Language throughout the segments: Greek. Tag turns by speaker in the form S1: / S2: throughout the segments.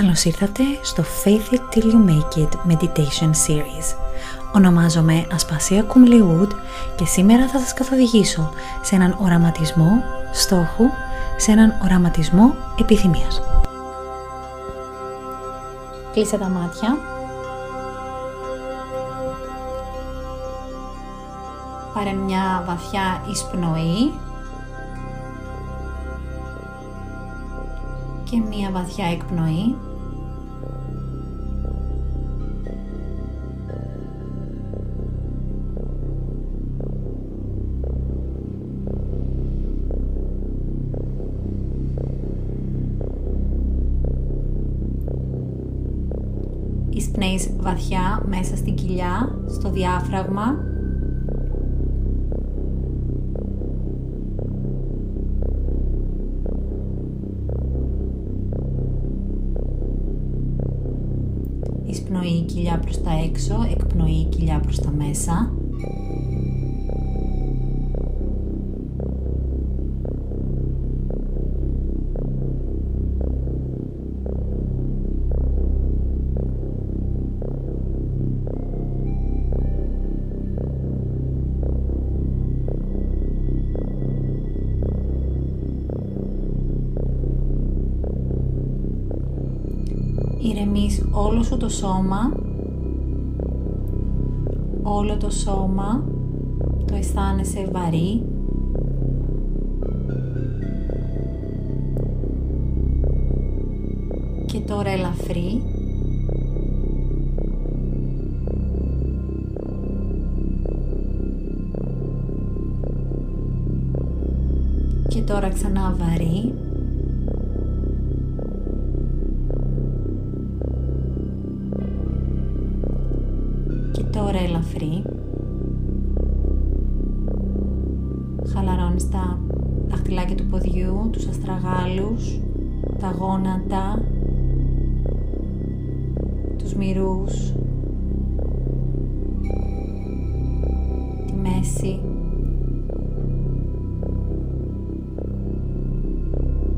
S1: Καλώς ήρθατε στο Faith It Till You Make It Meditation Series. Ονομάζομαι Ασπασία Κουμλιούτ και σήμερα θα σας καθοδηγήσω σε έναν οραματισμό στόχου, σε έναν οραματισμό επιθυμίας. Κλείσε τα μάτια. Πάρε μια βαθιά εισπνοή και μία βαθιά εκπνοή. Εισπνέεις βαθιά μέσα στην κοιλιά, στο διάφραγμα εισπνοή κοιλιά προς τα έξω, εκπνοή κοιλιά προς τα μέσα. Το σώμα, όλο το σώμα το αισθάνεσαι βαρύ, και τώρα ελαφρύ. Και τώρα ξανά βαρύ. Γόνατα, τους μυρούς, τη μέση,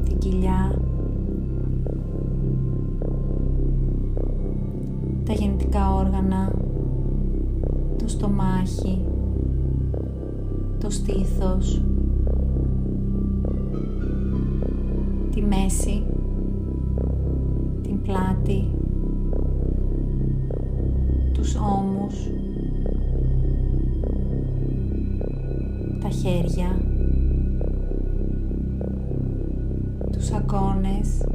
S1: την κοιλιά, τα γεννητικά όργανα, το στομάχι, το στήθος, τη μέση, την πλάτη, τους ώμους, τα χέρια, τους ακόνες,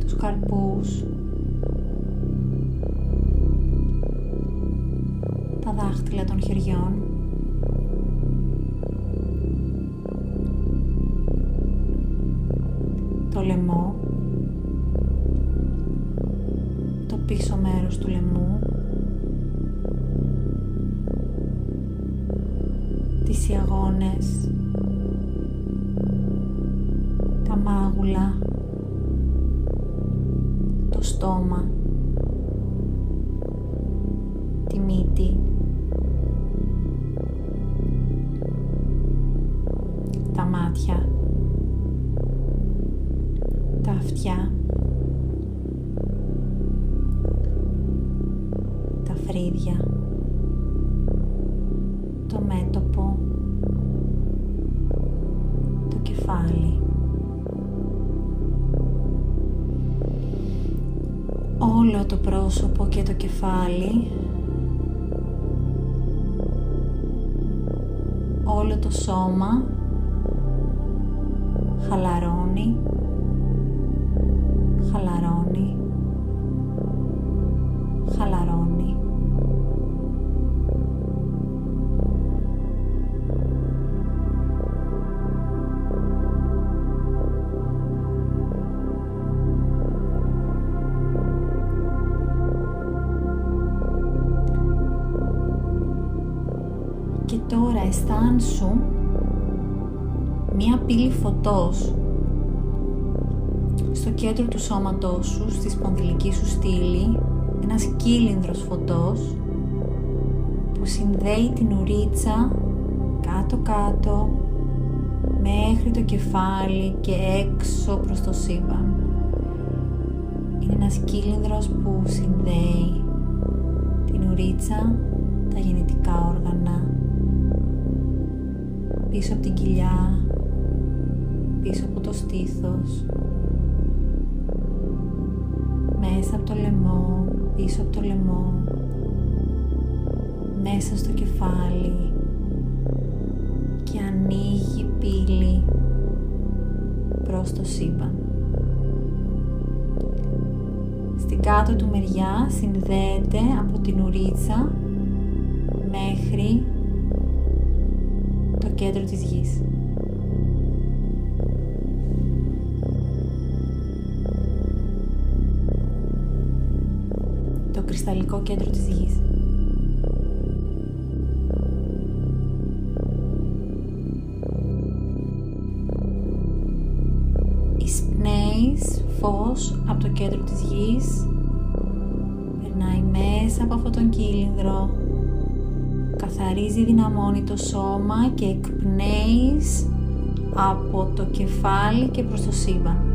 S1: τους καρπούς, δάχτυλα των χεριών λαιμό. Το πίσω μέρος του λαιμού. Τις ιαγώνες. Τα μάγουλα. Το στόμα. Τη μύτη. Τα μάτια, τα αυτιά, τα φρύδια, το μέτωπο, το κεφάλι. Όλο το πρόσωπο και το κεφάλι. Όλο το σώμα. Χαλαρώνει, χαλαρώνει, χαλαρώνει. Και τώρα αισθάνσου μία πύλη φωτός στο κέντρο του σώματός σου, στη σπονδυλική σου στήλη, ένας κύλινδρος φωτός που συνδέει την ουρίτσα κάτω-κάτω μέχρι το κεφάλι και έξω προς το σύμπαν. Είναι ένας κύλινδρος που συνδέει την ουρίτσα, τα γεννητικά όργανα, πίσω από την κοιλιά, πίσω από το στήθος, μέσα από το λαιμό, πίσω από το λαιμό, μέσα στο κεφάλι και ανοίγει πύλη προς το σύμπαν. Στην κάτω του μεριά συνδέεται από την ουρίτσα μέχρι το κέντρο της γης. Το κρυσταλλικό κέντρο της γης. Εισπνέεις φως από το κέντρο της γης περνάει μέσα από αυτόν τον κύλινδρο καθαρίζει, δυναμώνει το σώμα και εκπνέεις από το κεφάλι και προς το σύμπαν.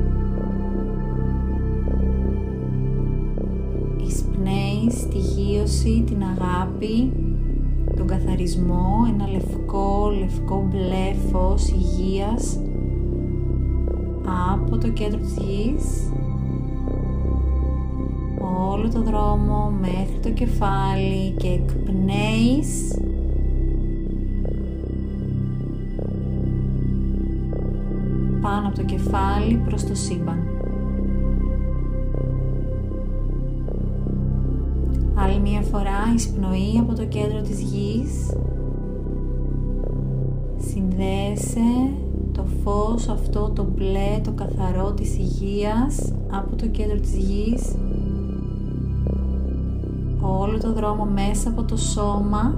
S1: Τη γύρωση, την αγάπη, τον καθαρισμό, ένα λευκό, λευκό μπλε φως υγείας από το κέντρο της γης όλο το δρόμο μέχρι το κεφάλι και εκπνέεις πάνω από το κεφάλι προς το σύμπαν. Άλλη μία φορά εισπνοή από το κέντρο της γης. Συνδέεσαι το φως αυτό το μπλε, το καθαρό της υγείας από το κέντρο της γης όλο το δρόμο μέσα από το σώμα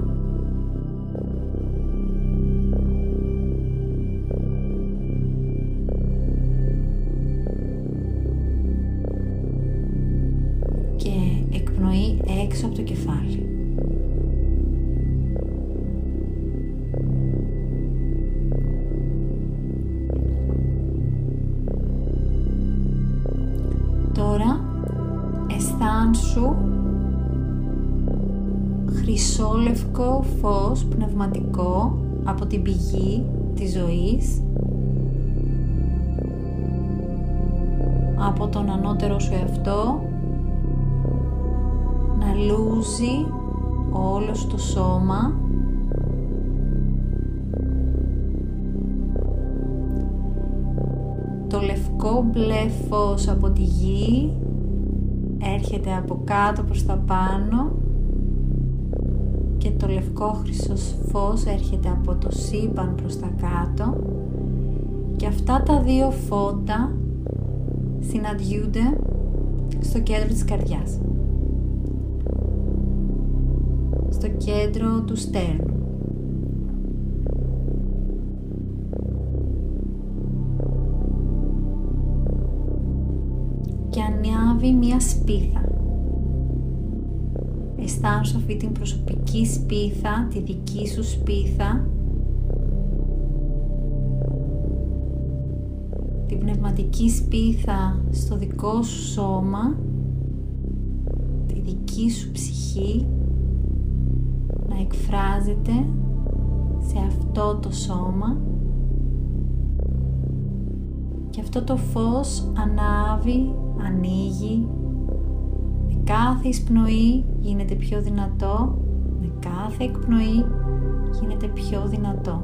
S1: αισθάνσου χρυσόλευκο φως πνευματικό από την πηγή της ζωής. Από τον ανώτερο σου εαυτό. Να λούζει όλο το σώμα. Το λευκό μπλε φως από τη γη έρχεται από κάτω προς τα πάνω και το λευκό χρυσός φως έρχεται από το σύμπαν προς τα κάτω και αυτά τα δύο φώτα συναντιούνται στο κέντρο της καρδιάς στο κέντρο του στέρνου ανιάβει μία σπίθα. Αισθάνεσαι αυτή την προσωπική σπίθα, τη δική σου σπίθα, την πνευματική σπίθα στο δικό σου σώμα, τη δική σου ψυχή. Να εκφράζεται σε αυτό το σώμα. Και αυτό το φως ανάβει, ανοίγει κάθε εισπνοή γίνεται πιο δυνατό, με κάθε εκπνοή γίνεται πιο δυνατό.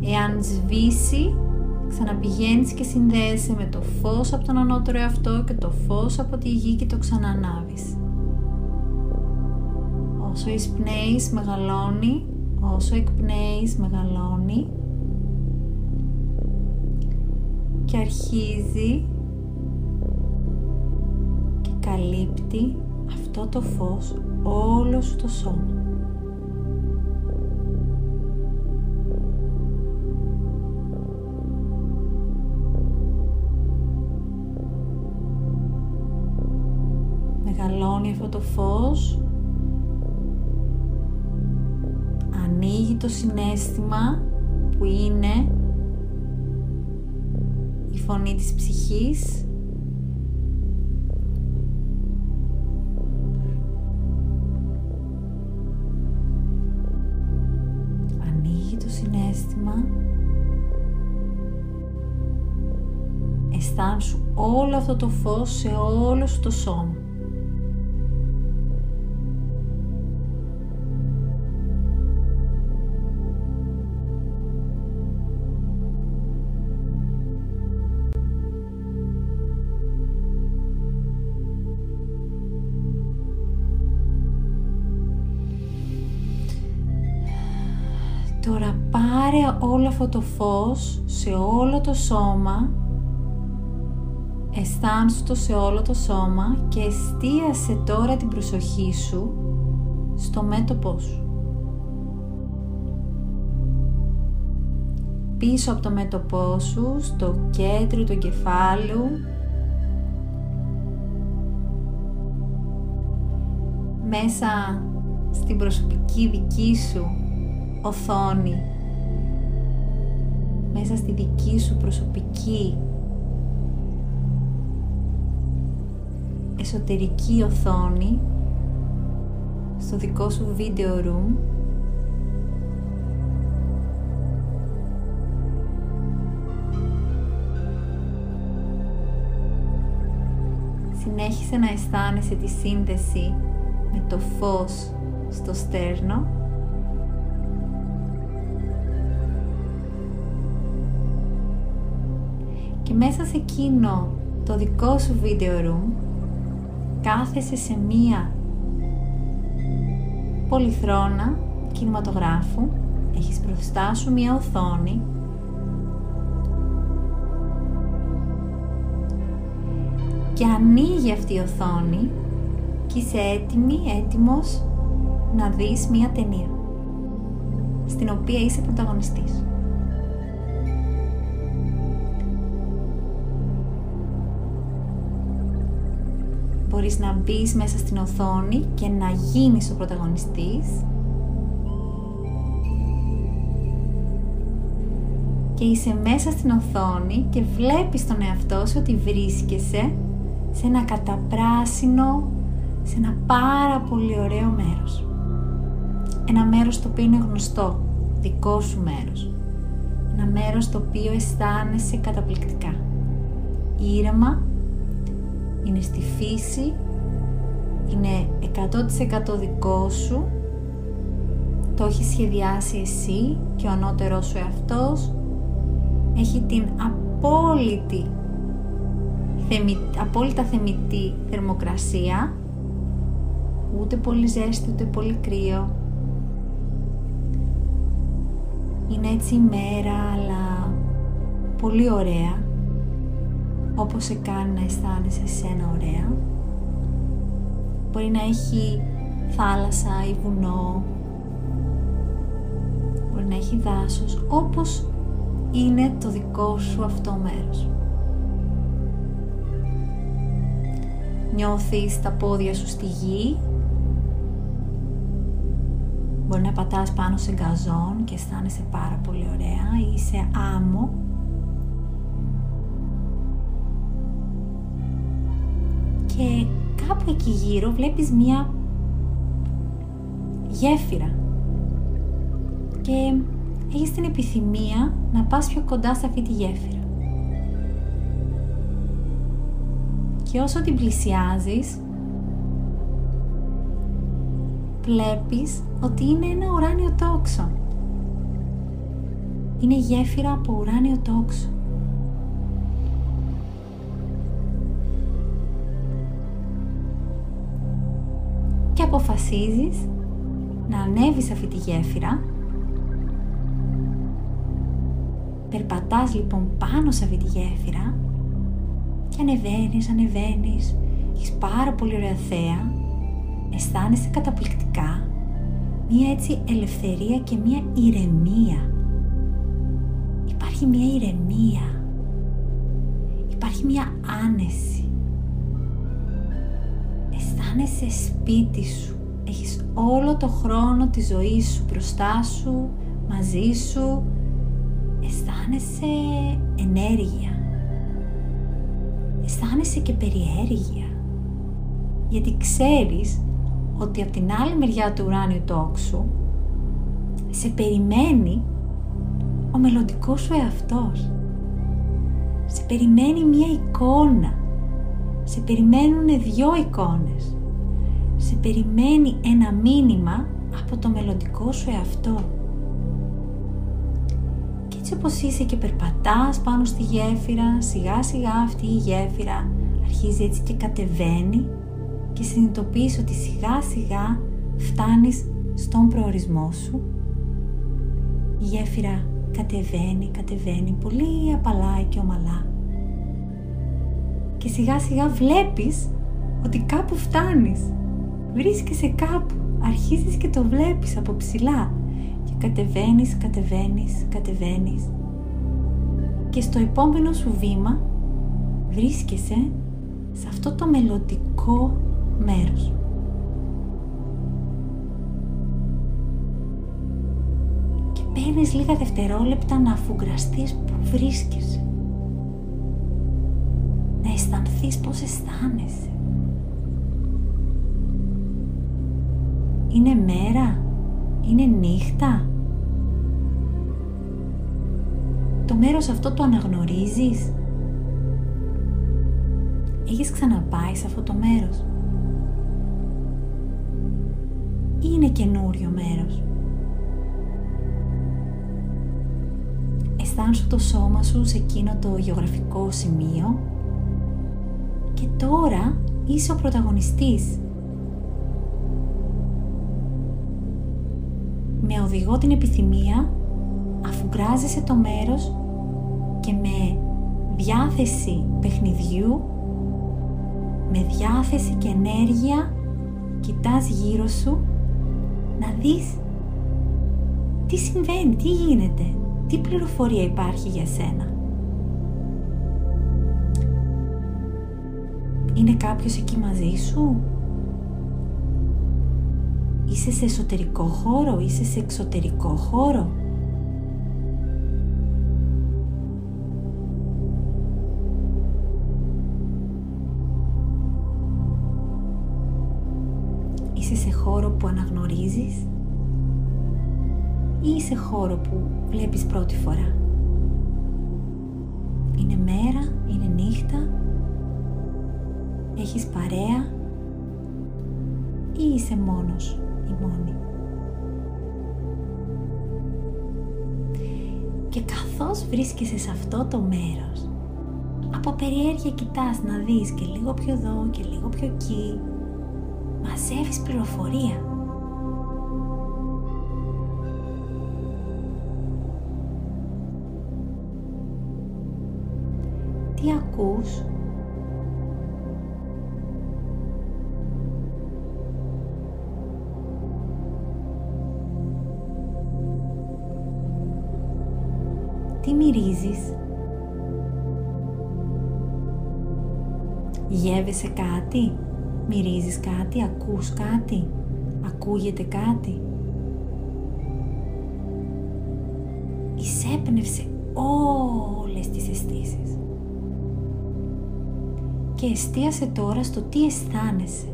S1: Εάν σβήσει, ξαναπηγαίνεις και συνδέεσαι με το φως από τον ανώτερο εαυτό και το φως από τη γη και το ξανανάβεις. Όσο εισπνέεις μεγαλώνει, όσο εκπνέεις μεγαλώνει και αρχίζει καλύπτει αυτό το φως όλος σου το σώμα. Μεγαλώνει αυτό το φως ανοίγει το συνέστημα που είναι φωνή της ψυχής συνέστημα. Αισθάνσου όλο αυτό το φως σε όλο σου το σώμα πάρε όλο αυτό το φως σε όλο το σώμα. Αισθάνσου το σε όλο το σώμα και εστίασε τώρα την προσοχή σου στο μέτωπό σου. Πίσω από το μέτωπό σου, στο κέντρο του κεφάλου, μέσα στην προσωπική δική σου οθόνη μέσα στη δική σου προσωπική εσωτερική οθόνη στο δικό σου video room. Συνέχισε να αισθάνεσαι τη σύνδεση με το φως στο στέρνο μέσα σε εκείνο το δικό σου video room κάθεσαι σε μία πολυθρόνα κινηματογράφου έχεις μπροστά σου μία οθόνη και ανοίγει αυτή η οθόνη και είσαι έτοιμη, έτοιμος να δεις μία ταινία στην οποία είσαι πρωταγωνιστής. Μπορείς να μπεις μέσα στην οθόνη και να γίνεις ο πρωταγωνιστής και είσαι μέσα στην οθόνη και βλέπεις τον εαυτό σου ότι βρίσκεσαι σε ένα καταπράσινο, σε ένα πάρα πολύ ωραίο μέρος. Ένα μέρος το οποίο είναι γνωστό, δικό σου μέρος. Ένα μέρος το οποίο αισθάνεσαι καταπληκτικά. Ήρεμα είναι στη φύση, είναι 100% δικό σου, το έχεις σχεδιάσει εσύ και ο ανώτερός σου εαυτός, έχει την απόλυτη, θεμη, απόλυτα θεμητή θερμοκρασία, ούτε πολύ ζέστη ούτε πολύ κρύο. Είναι έτσι η μέρα, αλλά πολύ ωραία όπως σε κάνει να αισθάνεσαι εσένα ωραία. Μπορεί να έχει θάλασσα ή βουνό, μπορεί να έχει δάσος, όπως είναι το δικό σου αυτό μέρος. Νιώθεις τα πόδια σου στη γη, μπορεί να πατάς πάνω σε γκαζόν και αισθάνεσαι πάρα πολύ ωραία ή σε άμμο και κάπου εκεί γύρω βλέπεις μία γέφυρα και έχεις την επιθυμία να πας πιο κοντά σε αυτή τη γέφυρα. Και όσο την πλησιάζεις, βλέπεις ότι είναι ένα ουράνιο τόξο. Είναι γέφυρα από ουράνιο τόξο. Αποφασίζεις να ανέβεις αυτή τη γέφυρα. Περπατάς λοιπόν πάνω σε αυτή τη γέφυρα και ανεβαίνεις, ανεβαίνεις, έχεις πάρα πολύ ωραία θέα, αισθάνεσαι καταπληκτικά, μία έτσι ελευθερία και μία ηρεμία. Υπάρχει μία ηρεμία, υπάρχει μία άνεση αισθάνεσαι σπίτι σου. Έχεις όλο το χρόνο της ζωής σου μπροστά σου, μαζί σου. Αισθάνεσαι ενέργεια. αισθάνεσαι και περιέργεια. Γιατί ξέρεις ότι από την άλλη μεριά του ουράνιου τόξου σε περιμένει ο μελλοντικός σου εαυτός. Σε περιμένει μία εικόνα. Σε περιμένουν δυο εικόνες. Σε περιμένει ένα μήνυμα από το μελλοντικό σου εαυτό. Και έτσι όπως είσαι και περπατάς πάνω στη γέφυρα, σιγά σιγά αυτή η γέφυρα αρχίζει έτσι και κατεβαίνει και συνειδητοποιείς ότι σιγά σιγά φτάνεις στον προορισμό σου. Η γέφυρα κατεβαίνει, κατεβαίνει πολύ απαλά και ομαλά. Και σιγά σιγά βλέπεις ότι κάπου φτάνεις. Βρίσκεσαι κάπου, αρχίζεις και το βλέπεις από ψηλά. Και κατεβαίνεις, κατεβαίνεις, κατεβαίνεις. Και στο επόμενο σου βήμα βρίσκεσαι σε αυτό το μελλοντικό μέρος. Και παίρνεις λίγα δευτερόλεπτα να αφουγκραστείς που βρίσκεσαι. Να αισθανθείς πώς αισθάνεσαι. Είναι μέρα, είναι νύχτα; Το μέρος αυτό το αναγνωρίζεις; Έχεις ξαναπάει σε αυτό το μέρος; είναι καινούριο μέρος; Αισθάνσου το σώμα σου σε εκείνο το γεωγραφικό σημείο; Και τώρα είσαι ο πρωταγωνιστής. Με οδηγό την επιθυμία αφού γκράζεσαι το μέρος και με διάθεση παιχνιδιού, με διάθεση και ενέργεια κοιτάς γύρω σου να δεις τι συμβαίνει, τι γίνεται, τι πληροφορία υπάρχει για σένα. Είναι κάποιος εκεί μαζί σου; Είσαι σε εσωτερικό χώρο, είσαι σε εξωτερικό χώρο; Είσαι σε χώρο που αναγνωρίζεις ή σε χώρο που βλέπεις πρώτη φορά; Είναι μέρα, είναι νύχτα, έχεις παρέα ή είσαι μόνος; Ή μόνη. Και καθώς βρίσκεσαι σε αυτό το μέρος, από περιέργεια κοιτάς να δεις και λίγο πιο εδώ και λίγο πιο εκεί μαζεύεις πληροφορία. Τι ακούς; Μυρίζεις; Γεύεσαι κάτι; Μυρίζεις κάτι, ακούς κάτι, ακούγεται κάτι. Εισέπνευσε όλες τις αισθήσεις. Και εστίασε τώρα στο τι αισθάνεσαι.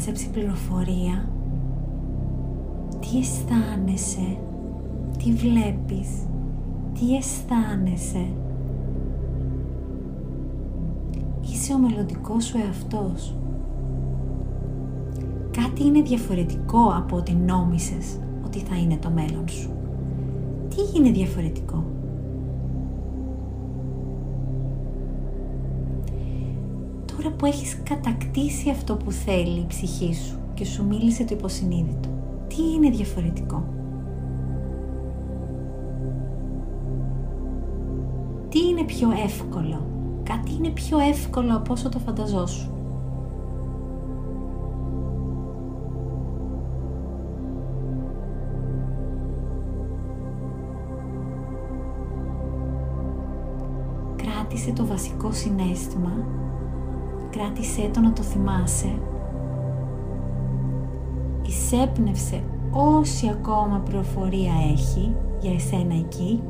S1: Μάζεψε πληροφορία, τι αισθάνεσαι, τι βλέπεις, τι αισθάνεσαι. Είσαι ο μελλοντικός σου εαυτός. Κάτι είναι διαφορετικό από ό,τι νόμισες ότι θα είναι το μέλλον σου. Τι είναι διαφορετικό; Που έχεις κατακτήσει αυτό που θέλει η ψυχή σου και σου μίλησε το υποσυνείδητο. Τι είναι διαφορετικό; Τι είναι πιο εύκολο; Κάτι είναι πιο εύκολο από όσο το φανταζόσου. Κράτησε το βασικό συνέστημα, κράτησέ το να το θυμάσαι, εισέπνευσε όση ακόμα πληροφορία έχει για εσένα εκεί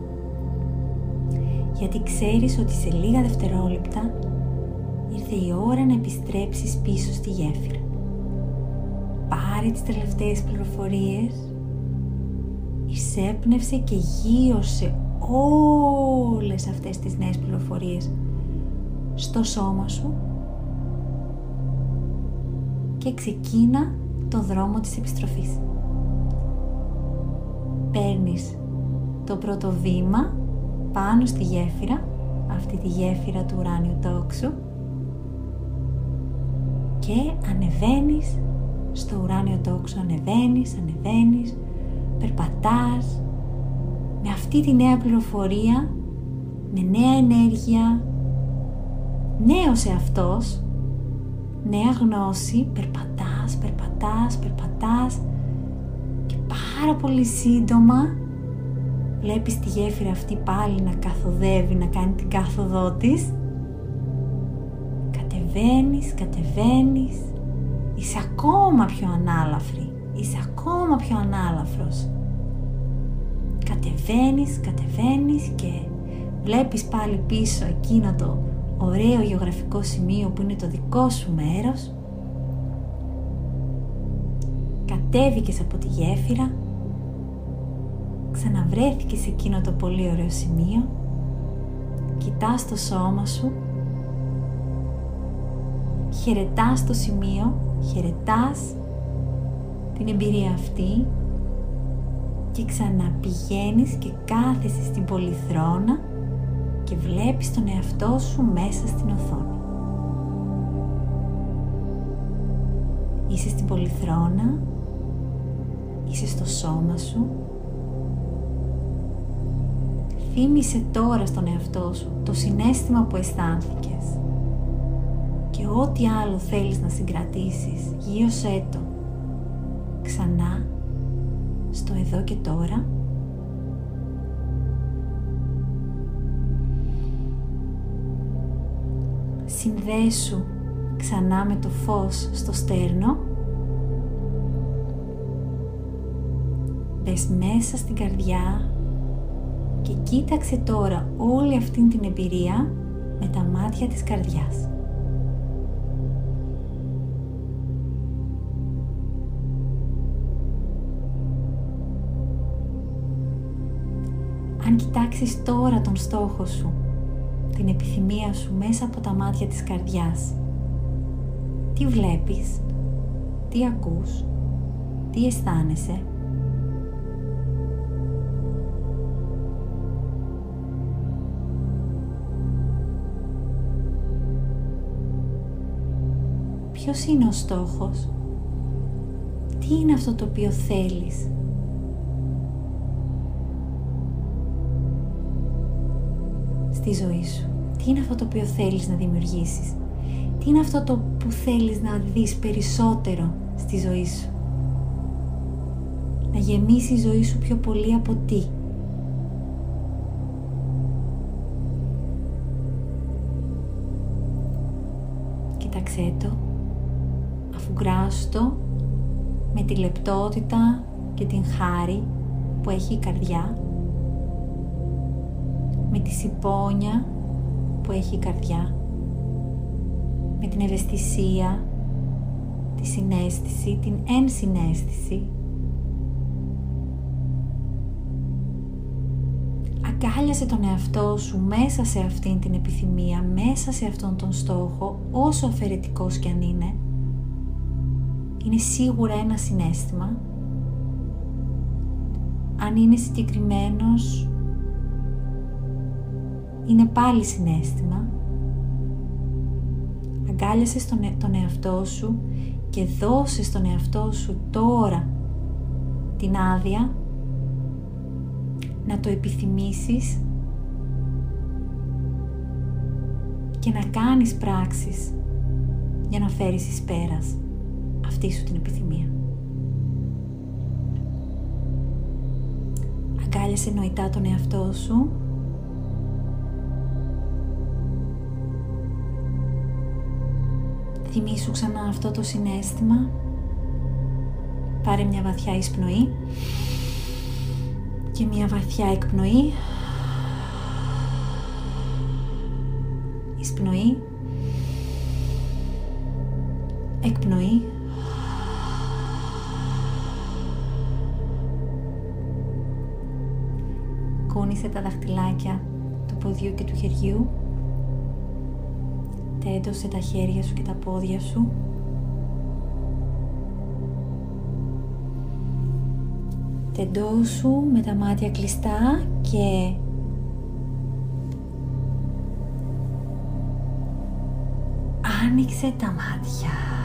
S1: γιατί ξέρεις ότι σε λίγα δευτερόλεπτα ήρθε η ώρα να επιστρέψεις πίσω στη γέφυρα. Πάρε τις τελευταίες πληροφορίες, εισέπνευσε και γύρωσε όλες αυτές τις νέες πληροφορίες στο σώμα σου και ξεκίνα το δρόμο της επιστροφής. Παίρνεις το πρώτο βήμα πάνω στη γέφυρα, αυτή τη γέφυρα του ουράνιου τόξου και ανεβαίνεις στο ουράνιο τόξο, ανεβαίνεις, ανεβαίνεις, περπατάς με αυτή τη νέα πληροφορία, με νέα ενέργεια, νέος εαυτός, νέα γνώση, περπατάς, περπατάς, περπατάς και πάρα πολύ σύντομα βλέπεις τη γέφυρα αυτή πάλι να καθοδεύει, να κάνει την κάθοδό της. Κατεβαίνεις, κατεβαίνεις, είσαι ακόμα πιο ανάλαφρη, είσαι ακόμα πιο ανάλαφρος. Κατεβαίνεις, κατεβαίνεις και βλέπεις πάλι πίσω εκείνο το ωραίο γεωγραφικό σημείο που είναι το δικό σου μέρος. Κατέβηκες από τη γέφυρα. Ξαναβρέθηκες σε εκείνο το πολύ ωραίο σημείο, κοιτάς το σώμα σου, χαιρετάς το σημείο, χαιρετάς την εμπειρία αυτή. Και ξαναπηγαίνεις και κάθεσαι στην πολυθρόνα και βλέπεις τον εαυτό σου μέσα στην οθόνη. Είσαι στην πολυθρόνα, είσαι στο σώμα σου. Θύμησε τώρα στον εαυτό σου το συνέστημα που αισθάνθηκες και ό,τι άλλο θέλεις να συγκρατήσεις, γύρωσέ το. Ξανά στο εδώ και τώρα συνδέσου ξανά με το φως στο στέρνο Μπες μέσα στην καρδιά και κοίταξε τώρα όλη αυτήν την εμπειρία με τα μάτια της καρδιάς. Αν κοιτάξεις τώρα τον στόχο σου, την επιθυμία σου μέσα από τα μάτια της καρδιάς, τι βλέπεις, τι ακούς, τι αισθάνεσαι, Ποιος είναι ο στόχος; Τι είναι αυτό το οποίο θέλεις; Στη ζωή σου. Τι είναι αυτό το οποίο θέλεις να δημιουργήσεις; Τι είναι αυτό το που θέλεις να δεις περισσότερο στη ζωή σου; Να γεμίσει η ζωή σου πιο πολύ από τι; Κοίταξέ το αφουγκράστο με τη λεπτότητα και την χάρη που έχει η καρδιά, με τη συμπόνια που έχει η καρδιά, με την ευαισθησία, τη συνέστηση, την ενσυναίσθηση. Αγκάλιασε τον εαυτό σου μέσα σε αυτήν την επιθυμία, μέσα σε αυτόν τον στόχο, όσο αφαιρετικός κι αν είναι, είναι σίγουρα ένα συνέστημα. Αν είναι συγκεκριμένος, είναι πάλι συνέστημα. Αγκάλιασε τον, ε, τον εαυτό σου και δώσε στον εαυτό σου τώρα την άδεια να το επιθυμήσεις και να κάνεις πράξεις για να φέρεις εις πέρας αυτή σου την επιθυμία. Αγκάλιασε νοητά τον εαυτό σου Θυμήσου ξανά αυτό το συνέστημα. Πάρε μια βαθιά εισπνοή και μια βαθιά εκπνοή. Εισπνοή. Εκπνοή. Κούνησε τα δαχτυλάκια του ποδιού και του χεριού Τέντωσε τα χέρια σου και τα πόδια σου. Τεντώσου με τα μάτια κλειστά και άνοιξε τα μάτια.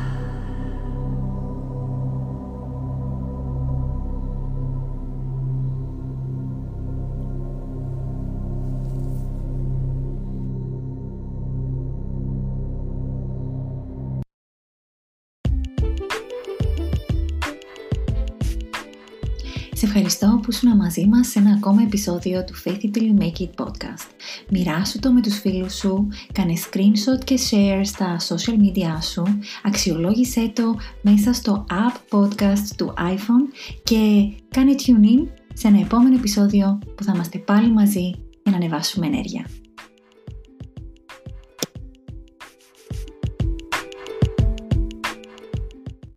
S1: Ευχαριστώ που ήσουν μαζί μας σε ένα ακόμα επεισόδιο του Faith It Till You Make It podcast. Μοιράσου το με τους φίλους σου, κάνε screenshot και share στα social media σου, αξιολόγησέ το μέσα στο app podcast του iPhone και κάνε tune in σε ένα επόμενο επεισόδιο που θα είμαστε πάλι μαζί για να ανεβάσουμε ενέργεια.